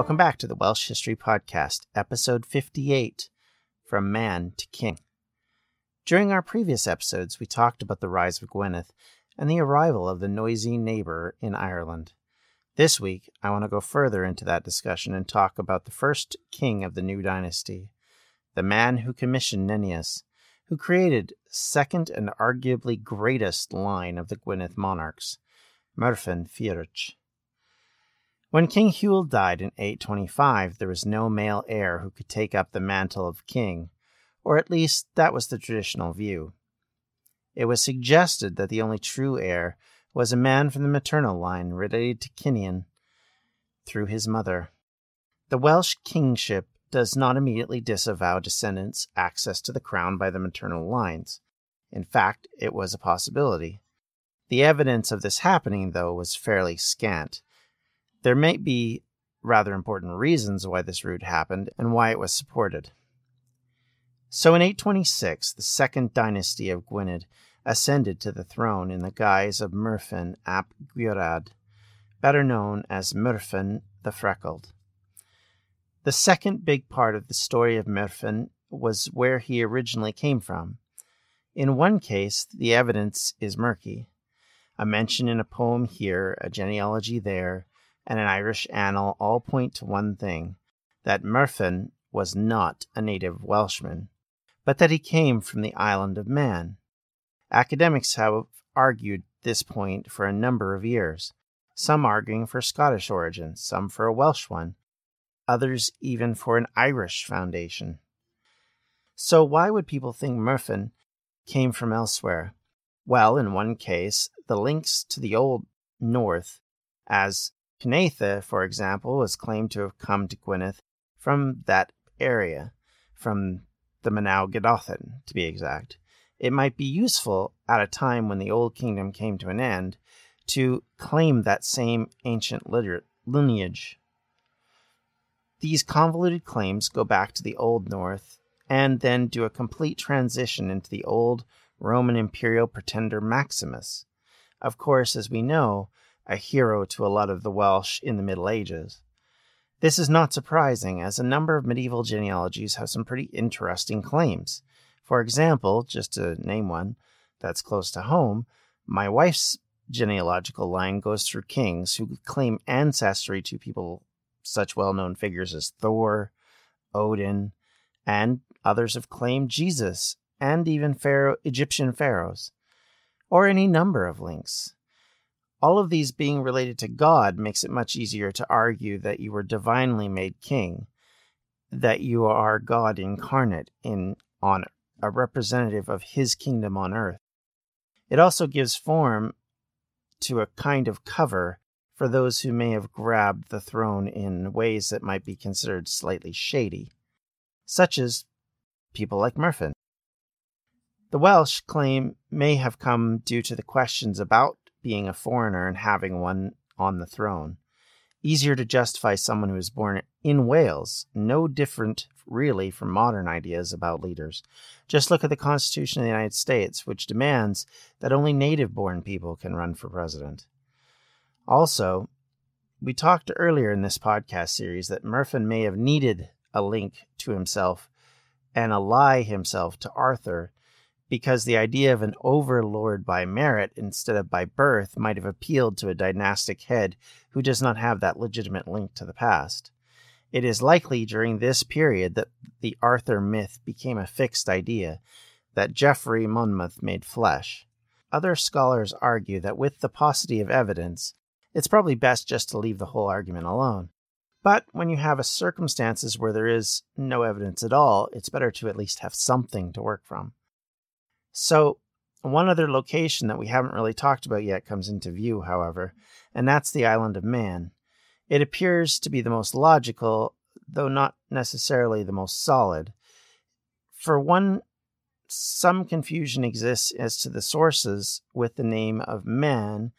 Welcome back to the Welsh History Podcast, episode 58 From Man to King. During our previous episodes, we talked about the rise of Gwynedd and the arrival of the noisy neighbor in Ireland. This week, I want to go further into that discussion and talk about the first king of the new dynasty, the man who commissioned Nennius, who created second and arguably greatest line of the Gwynedd monarchs, Merfyn Frych. When King Hywel died in 825, there was no male heir who could take up the mantle of king, or at least that was the traditional view. It was suggested that the only true heir was a man from the maternal line related to Cynan through his mother. The Welsh kingship does not immediately disavow descendants' access to the crown by the maternal lines. In fact, it was a possibility. The evidence of this happening, though, was fairly scant there may be rather important reasons why this route happened and why it was supported. So in 826, the second dynasty of Gwynedd ascended to the throne in the guise of Merfyn ap Gwriad, better known as Merfyn the Freckled. The second big part of the story of Merfyn was where he originally came from. In one case, the evidence is murky. A mention in a poem here, a genealogy there, and an Irish annal all point to one thing that Merfyn was not a native Welshman, but that he came from the island of Man. Academics have argued this point for a number of years, some arguing for Scottish origin, some for a Welsh one, others even for an Irish foundation. So, why would people think Merfyn came from elsewhere? Well, in one case, the links to the Old North, as Cunedda, for example, was claimed to have come to Gwynedd from that area, from the Manawyddothyn, Gododdin, to be exact. It might be useful at a time when the Old Kingdom came to an end to claim that same ancient lineage. These convoluted claims go back to the Old North and then do a complete transition into the old Roman imperial pretender Maximus. Of course, as we know, a hero to a lot of the Welsh in the Middle Ages. This is not surprising, as a number of medieval genealogies have some pretty interesting claims. For example, just to name one that's close to home, my wife's genealogical line goes through kings who claim ancestry to people such well known figures as Thor, Odin, and others have claimed Jesus and even pharaoh, Egyptian pharaohs, or any number of links. All of these being related to God makes it much easier to argue that you were divinely made king, that you are God incarnate in on a representative of his kingdom on earth. It also gives form to a kind of cover for those who may have grabbed the throne in ways that might be considered slightly shady, such as people like Merfyn. The Welsh claim may have come due to the questions about being a foreigner and having one on the throne. Easier to justify someone who was born in Wales, no different really from modern ideas about leaders. Just look at the Constitution of the United States, which demands that only native born people can run for president. Also, we talked earlier in this podcast series that Merfyn may have needed a link to himself and ally himself to Arthur because the idea of an overlord by merit instead of by birth might have appealed to a dynastic head who does not have that legitimate link to the past. It is likely during this period that the Arthur myth became a fixed idea, that Geoffrey Monmouth made flesh. Other scholars argue that with the paucity of evidence, it's probably best just to leave the whole argument alone. But when you have circumstances where there is no evidence at all, it's better to at least have something to work from. So, one other location that we haven't really talked about yet comes into view, however, and that's the island of Man. It appears to be the most logical, though not necessarily the most solid. For one, some confusion exists as to the sources with the name of Man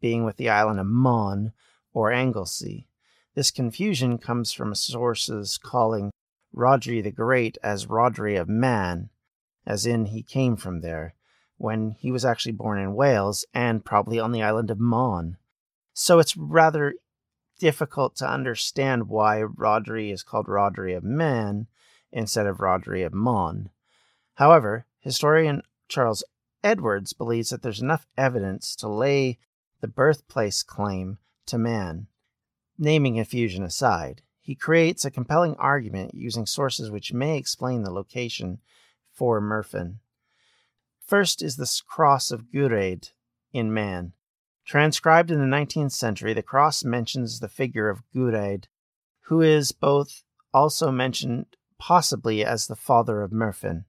being with the island of Mon or Anglesey. This confusion comes from sources calling Rhodri the Great as Rhodri of Man, as in he came from there, when he was actually born in Wales and probably on the island of Mon. So it's rather difficult to understand why Rhodri is called Rhodri of Man instead of Rhodri of Mon. However, historian Charles Edwards believes that there's enough evidence to lay the birthplace claim to man. Naming infusion aside, he creates a compelling argument using sources which may explain the location for Merfyn. First is the cross of Gwriad in Man. Transcribed in the 19th century, the cross mentions the figure of Gwriad, who is both also mentioned possibly as the father of Merfyn.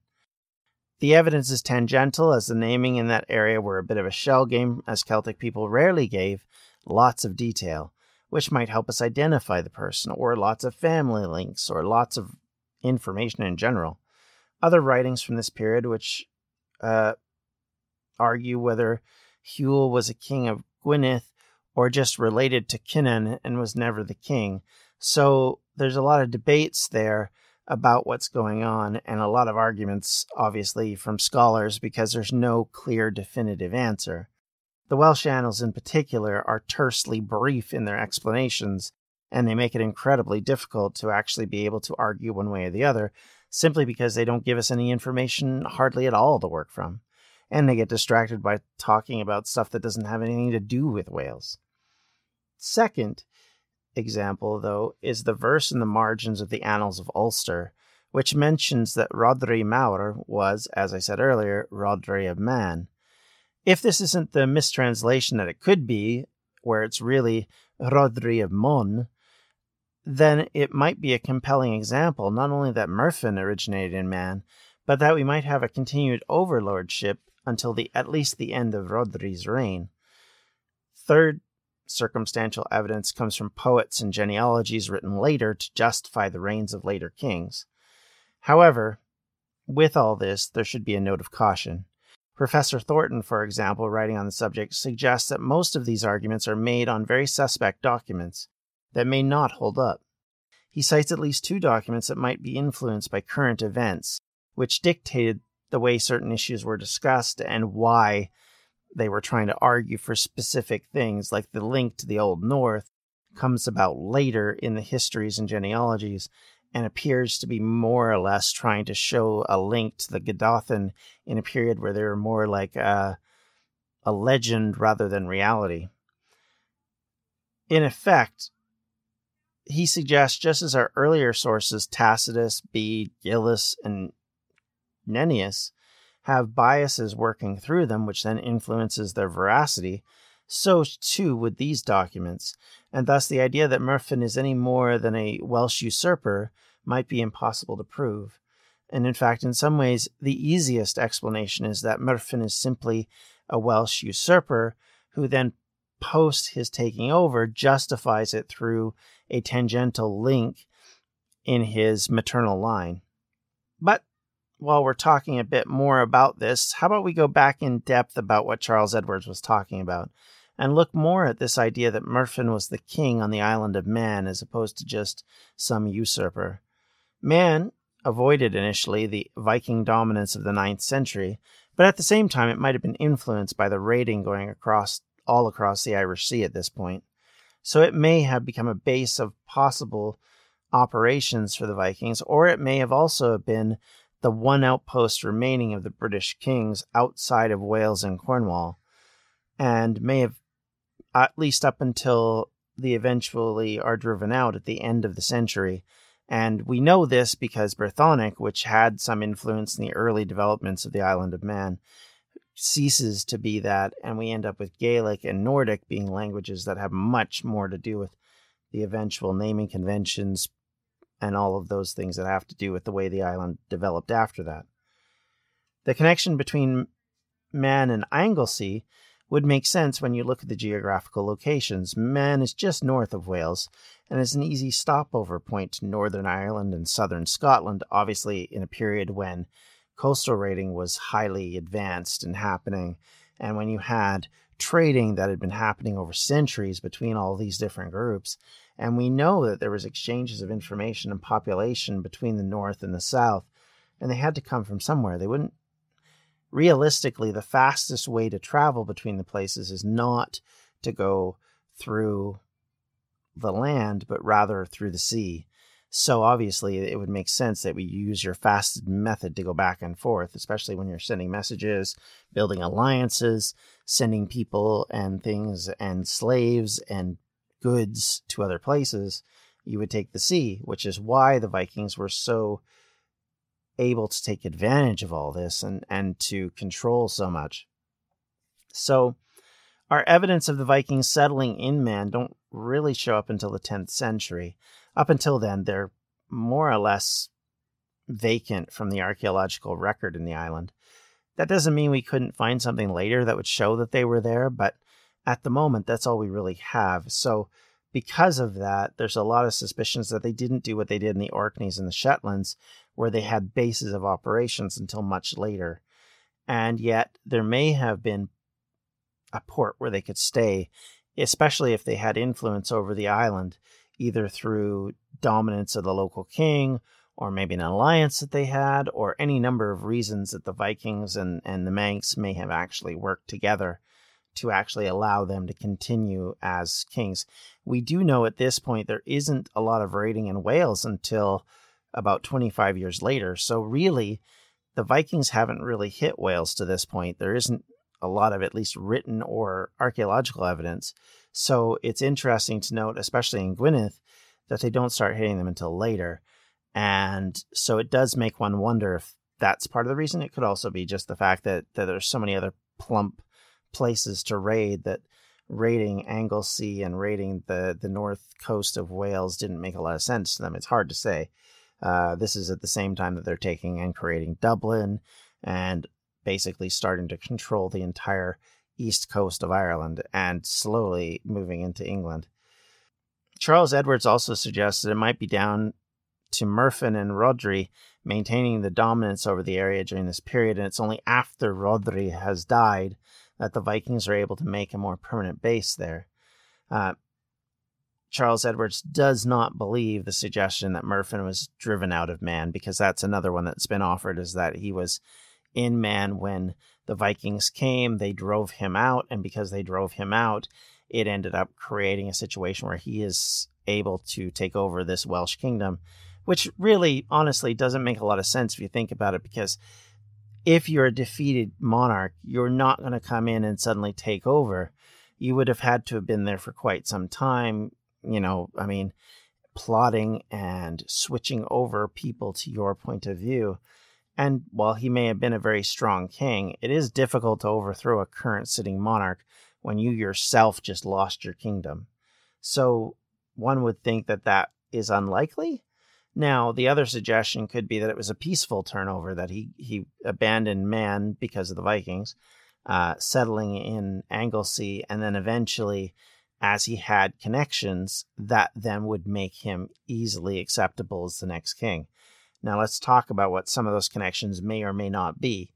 The evidence is tangential, as the naming in that area were a bit of a shell game, as Celtic people rarely gave lots of detail, which might help us identify the person, or lots of family links, or lots of information in general. Other writings from this period, which uh, argue whether Hywel was a king of Gwynedd or just related to Cynan and was never the king. So there's a lot of debates there about what's going on and a lot of arguments, obviously, from scholars because there's no clear definitive answer. The Welsh annals, in particular, are tersely brief in their explanations, and they make it incredibly difficult to actually be able to argue one way or the other, simply because they don't give us any information hardly at all to work from. And they get distracted by talking about stuff that doesn't have anything to do with Wales. Second, example, though, is the verse in the margins of the Annals of Ulster, which mentions that Rhodri Mawr was, as I said earlier, Rhodri of Man. If this isn't the mistranslation that it could be, where it's really Rhodri of Mon, then it might be a compelling example not only that Merfyn originated in Man, but that we might have a continued overlordship until the at least the end of Rhodri's reign. Third, circumstantial evidence comes from poets and genealogies written later to justify the reigns of later kings. However, with all this, there should be a note of caution. Professor Thornton, for example, writing on the subject, suggests that most of these arguments are made on very suspect documents that may not hold up. He cites at least two documents that might be influenced by current events, which dictated the way certain issues were discussed and why they were trying to argue for specific things, like the link to the Old North comes about later in the histories and genealogies and appears to be more or less trying to show a link to the Gododdin in a period where they were more like a, a legend rather than reality. In effect, he suggests, just as our earlier sources, Tacitus, Bede, Gildas, and Nennius, have biases working through them, which then influences their veracity, so too would these documents, and thus the idea that Merfyn is any more than a Welsh usurper might be impossible to prove. And in fact, in some ways, the easiest explanation is that Merfyn is simply a Welsh usurper who then, post his taking over, justifies it through a tangential link in his maternal line. But while we're talking a bit more about this, how about we go back in depth about what Charles Edwards was talking about and look more at this idea that Merfyn was the king on the island of Man as opposed to just some usurper. Man avoided initially the Viking dominance of the ninth century, but at the same time it might have been influenced by the raiding going across all across the Irish Sea at this point. So it may have become a base of possible operations for the Vikings, or it may have also been the one outpost remaining of the British kings outside of Wales and Cornwall, and may have, at least up until they eventually are driven out at the end of the century. And we know this because Brythonic, which had some influence in the early developments of the island of Man, ceases to be that, and we end up with Gaelic and Nordic being languages that have much more to do with the eventual naming conventions and all of those things that have to do with the way the island developed after that. The connection between Man and Anglesey would make sense when you look at the geographical locations. Man is just north of Wales and is an easy stopover point to Northern Ireland and southern Scotland, obviously in a period when coastal raiding was highly advanced and happening, and when you had trading that had been happening over centuries between all these different groups. And we know that there was exchanges of information and population between the north and the south, and they had to come from somewhere. They wouldn't realistically, the fastest way to travel between the places is not to go through the land, but rather through the sea. So obviously, it would make sense that we use your fastest method to go back and forth, especially when you're sending messages, building alliances, sending people and things and slaves and goods to other places. You would take the sea, which is why the Vikings were so able to take advantage of all this and, and to control so much. So, our evidence of the Vikings settling in Man don't really show up until the 10th century. Up until then, they're more or less vacant from the archaeological record in the island. That doesn't mean we couldn't find something later that would show that they were there, but at the moment, that's all we really have. So, because of that, there's a lot of suspicions that they didn't do what they did in the Orkneys and the Shetlands, where they had bases of operations until much later. And yet, there may have been a port where they could stay, especially if they had influence over the island, either through dominance of the local king, or maybe an alliance that they had, or any number of reasons that the Vikings and, and the Manx may have actually worked together to actually allow them to continue as kings. We do know at this point there isn't a lot of raiding in Wales until about 25 years later. So, really, the Vikings haven't really hit Wales to this point. There isn't a lot of at least written or archaeological evidence. So, it's interesting to note, especially in Gwynedd, that they don't start hitting them until later. And so it does make one wonder if that's part of the reason. It could also be just the fact that, that there's so many other plump places to raid that raiding Anglesey and raiding the, the north coast of Wales didn't make a lot of sense to them. It's hard to say. Uh, this is at the same time that they're taking and creating Dublin and basically starting to control the entire east coast of Ireland and slowly moving into England. Charles Edwards also suggests that it might be down to Merfyn and Rhodri maintaining the dominance over the area during this period, and it's only after Rhodri has died that the Vikings are able to make a more permanent base there. Uh, Charles Edwards does not believe the suggestion that Merfyn was driven out of Man, because that's another one that's been offered is that he was in Man when the Vikings came, they drove him out, and because they drove him out, it ended up creating a situation where he is able to take over this Welsh kingdom, which really, honestly, doesn't make a lot of sense if you think about it, because if you're a defeated monarch, you're not going to come in and suddenly take over. You would have had to have been there for quite some time you know, I mean, plotting and switching over people to your point of view. And while he may have been a very strong king, it is difficult to overthrow a current sitting monarch when you yourself just lost your kingdom. So one would think that that is unlikely. Now, the other suggestion could be that it was a peaceful turnover, that he, he abandoned man because of the Vikings, uh, settling in Anglesey, and then eventually as he had connections that then would make him easily acceptable as the next king. Now, let's talk about what some of those connections may or may not be.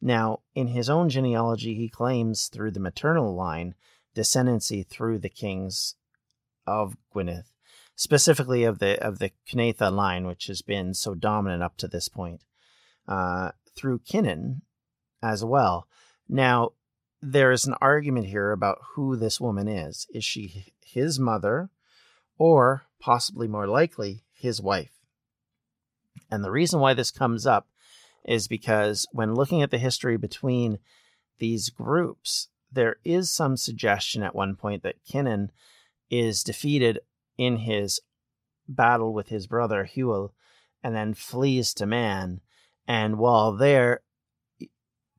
Now, in his own genealogy, he claims through the maternal line descendancy through the kings of Gwynedd, specifically of the of the Cunedda line, which has been so dominant up to this point, uh, through Cynan as well. Now, there is an argument here about who this woman is. Is she his mother or possibly more likely his wife? And the reason why this comes up is because when looking at the history between these groups, there is some suggestion at one point that Cynan is defeated in his battle with his brother Hywel and then flees to Man. And while there,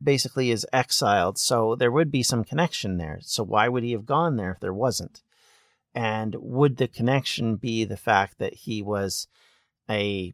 basically is exiled, so there would be some connection there. So why would he have gone there if there wasn't? And would the connection be the fact that he was a.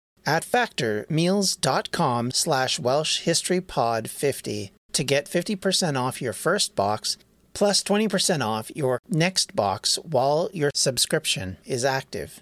at factormeals.com slash welshhistorypod50 to get 50% off your first box plus 20% off your next box while your subscription is active.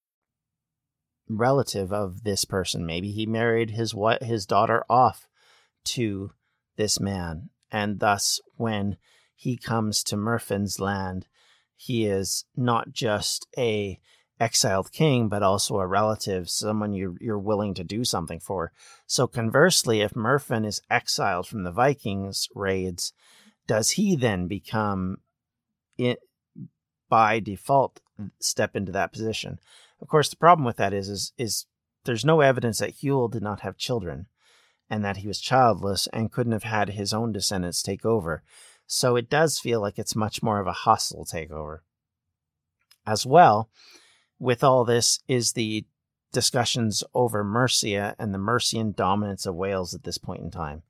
relative of this person. Maybe he married his what his daughter off to this man, and thus when he comes to Merfyn's land, he is not just a exiled king, but also a relative, someone you're, you're willing to do something for. So conversely, if Merfyn is exiled from the Vikings raids, does he then become, it, by default, step into that position? Of course, the problem with that is, is, is there's no evidence that Hywel did not have children and that he was childless and couldn't have had his own descendants take over. So it does feel like it's much more of a hostile takeover. As well, with all this is the discussions over Mercia and the Mercian dominance of Wales at this point in time.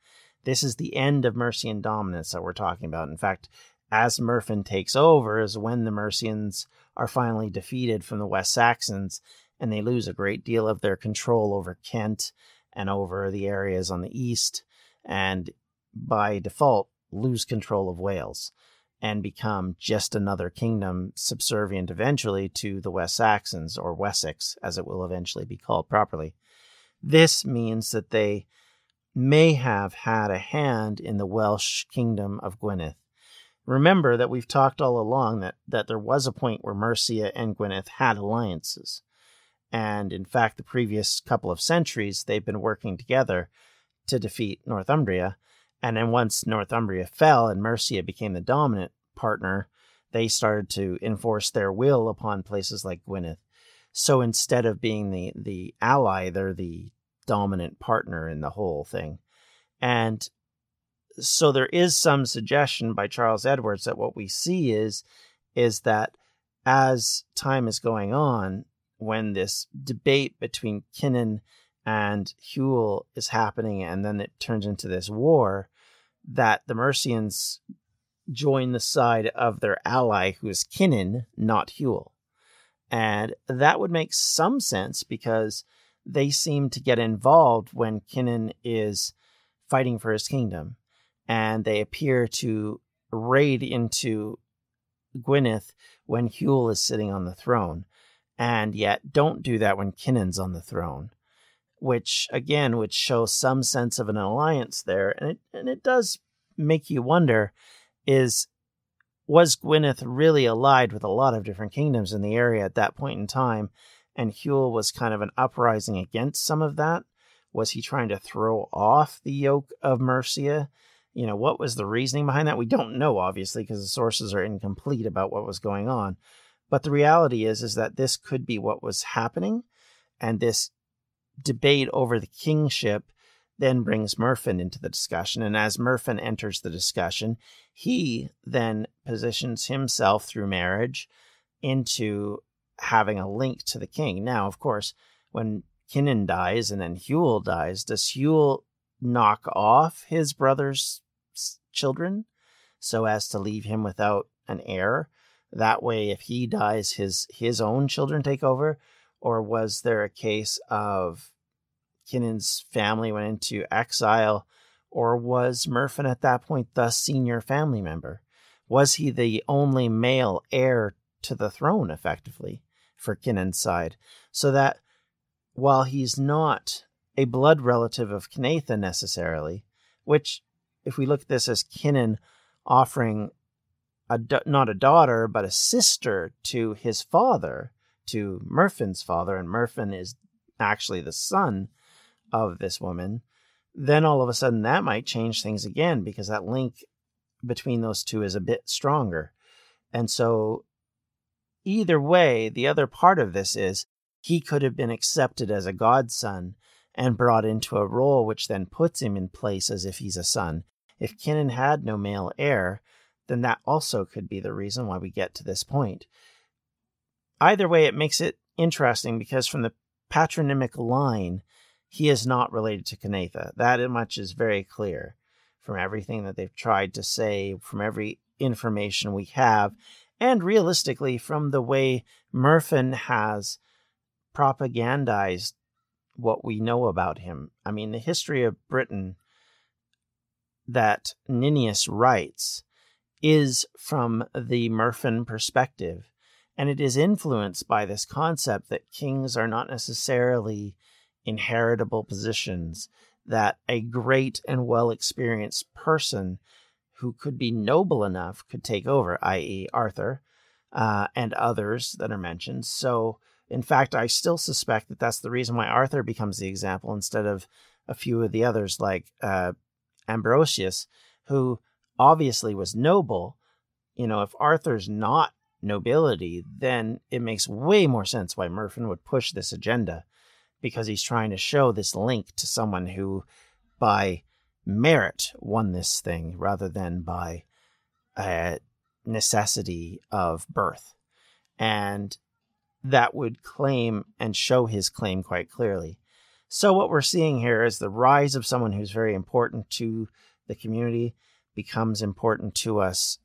This is the end of Mercian dominance that we're talking about. In fact, as Merfyn takes over is when the Mercians are finally defeated from the West Saxons and they lose a great deal of their control over Kent and over the areas on the east and by default lose control of Wales and become just another kingdom subservient eventually to the West Saxons or Wessex as it will eventually be called properly. This means that they may have had a hand in the Welsh kingdom of Gwynedd Remember that we've talked all along that, that there was a point where Mercia and Gwynedd had alliances. And in fact, the previous couple of centuries, they've been working together to defeat Northumbria. And then once Northumbria fell and Mercia became the dominant partner, they started to enforce their will upon places like Gwynedd. So instead of being the, the ally, they're the dominant partner in the whole thing. And so there is some suggestion by Charles Edwards that what we see is is that as time is going on, when this debate between Cynan and Hywel is happening, and then it turns into this war, that the Mercians join the side of their ally, who is Cynan, not Hywel. And that would make some sense because they seem to get involved when Cynan is fighting for his kingdom and they appear to raid into Gwynedd when Hywel is sitting on the throne, and yet don't do that when Cynan's on the throne, which again would show some sense of an alliance there, and it and it does make you wonder: is was Gwynedd really allied with a lot of different kingdoms in the area at that point in time? And Hywel was kind of an uprising against some of that. Was he trying to throw off the yoke of Mercia? You know, what was the reasoning behind that? We don't know, obviously, because the sources are incomplete about what was going on. But the reality is, is that this could be what was happening, and this debate over the kingship then brings Merfyn into the discussion. And as Merfyn enters the discussion, he then positions himself through marriage into having a link to the king. Now, of course, when Cynan dies and then Hywel dies, does Hywel knock off his brother's children so as to leave him without an heir? That way, if he dies, his his own children take over, or was there a case of Cynan's family went into exile, or was Merfyn at that point the senior family member? Was he the only male heir to the throne, effectively, for Cynan's side? So that while he's not a blood relative of Cunedda necessarily, which, if we look at this as Cynan offering a, not a daughter, but a sister to his father, to Merfyn's father, and Merfyn is actually the son of this woman, then all of a sudden that might change things again because that link between those two is a bit stronger. And so, either way, the other part of this is he could have been accepted as a godson and brought into a role which then puts him in place as if he's a son. If Cynan had no male heir, then that also could be the reason why we get to this point. Either way, it makes it interesting because from the patronymic line, he is not related to Cunedda. That much is very clear from everything that they've tried to say, from every information we have, and realistically from the way Merfyn has propagandized what we know about him. I mean, the history of Britain that Nennius writes is from the Merfyn perspective, and it is influenced by this concept that kings are not necessarily inheritable positions that a great and well experienced person who could be noble enough could take over, i.e., Arthur uh, and others that are mentioned. So, in fact, I still suspect that that's the reason why Arthur becomes the example instead of a few of the others, like uh, Ambrosius, who obviously was noble. You know, if Arthur's not nobility, then it makes way more sense why Merfyn would push this agenda because he's trying to show this link to someone who, by merit, won this thing rather than by a necessity of birth. And that would claim and show his claim quite clearly. So, what we're seeing here is the rise of someone who's very important to the community becomes important to us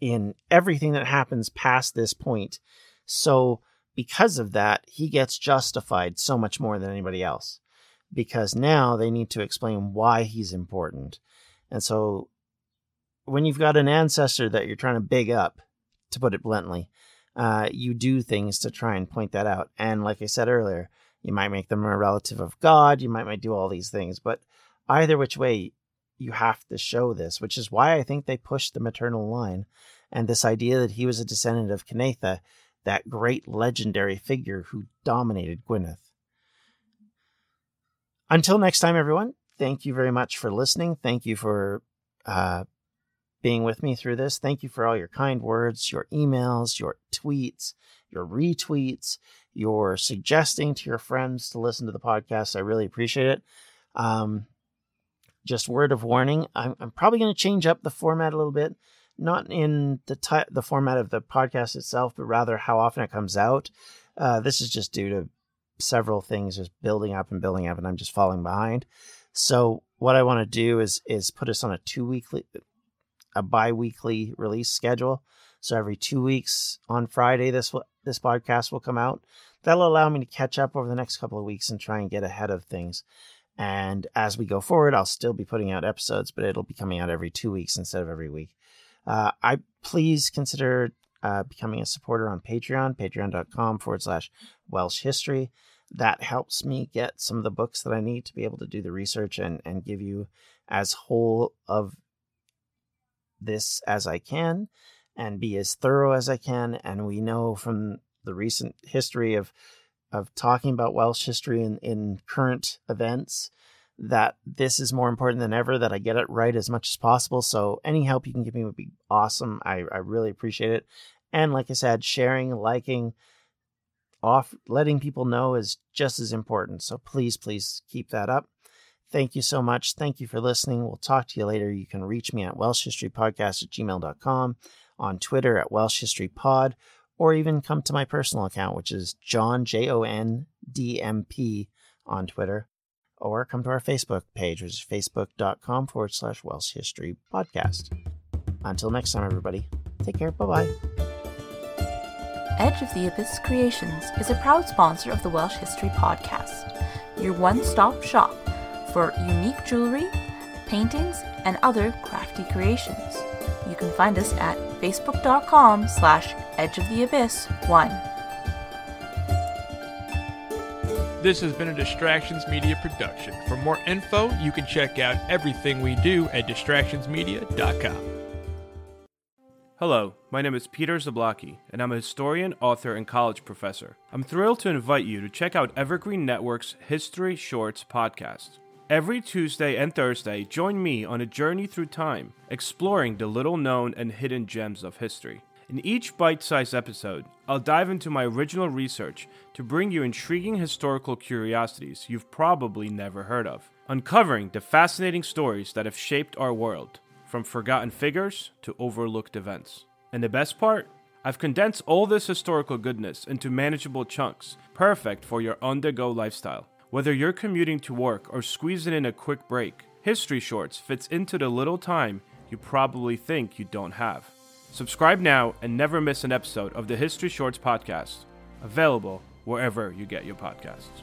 in everything that happens past this point. So, because of that, he gets justified so much more than anybody else because now they need to explain why he's important. And so when you've got an ancestor that you're trying to big up, to put it bluntly, uh, you do things to try and point that out. And like I said earlier, you might make them a relative of God, you might, might do all these things, but either which way, you have to show this, which is why I think they pushed the maternal line and this idea that he was a descendant of Cunedda that great legendary figure who dominated Gwynedd. Until next time, everyone, thank you very much for listening. Thank you for uh, being with me through this. Thank you for all your kind words, your emails, your tweets, your retweets, your suggesting to your friends to listen to the podcast. I really appreciate it. Um, just word of warning, I'm, I'm probably going to change up the format a little bit not in the ty- the format of the podcast itself, but rather how often it comes out. Uh, this is just due to several things just building up and building up, and I'm just falling behind. So what I want to do is is put us on a two weekly, a bi-weekly release schedule. So every two weeks on Friday, this this podcast will come out. That'll allow me to catch up over the next couple of weeks and try and get ahead of things. And as we go forward, I'll still be putting out episodes, but it'll be coming out every two weeks instead of every week. Uh, I please consider uh, becoming a supporter on Patreon, patreon.com forward slash Welsh history. That helps me get some of the books that I need to be able to do the research and, and give you as whole of this as I can. and be as thorough as I can. And we know from the recent history of of talking about Welsh history in, in current events that this is more important than ever that I get it right as much as possible. So any help you can give me would be awesome. I, I really appreciate it. And like I said, sharing, liking, off letting people know is just as important. So please, please keep that up. Thank you so much. Thank you for listening. We'll talk to you later. You can reach me at welshhistorypodcast at gmail.com, on Twitter at welshhistorypod, or even come to my personal account, which is John, J O N D M P on Twitter, or come to our Facebook page, which is facebook.com forward slash Welsh History Podcast. Until next time, everybody, take care. Bye bye. Edge of the Abyss Creations is a proud sponsor of the Welsh History Podcast, your one stop shop for unique jewelry, paintings, and other crafty creations. You can find us at facebook.com slash edgeoftheabyss1. This has been a Distractions Media production. For more info, you can check out everything we do at distractionsmedia.com. Hello, my name is Peter Zablocki, and I'm a historian, author, and college professor. I'm thrilled to invite you to check out Evergreen Network's History Shorts podcast. Every Tuesday and Thursday, join me on a journey through time, exploring the little known and hidden gems of history. In each bite sized episode, I'll dive into my original research to bring you intriguing historical curiosities you've probably never heard of, uncovering the fascinating stories that have shaped our world from forgotten figures to overlooked events. And the best part? I've condensed all this historical goodness into manageable chunks, perfect for your on the go lifestyle. Whether you're commuting to work or squeezing in a quick break, History Shorts fits into the little time you probably think you don't have. Subscribe now and never miss an episode of the History Shorts podcast, available wherever you get your podcasts.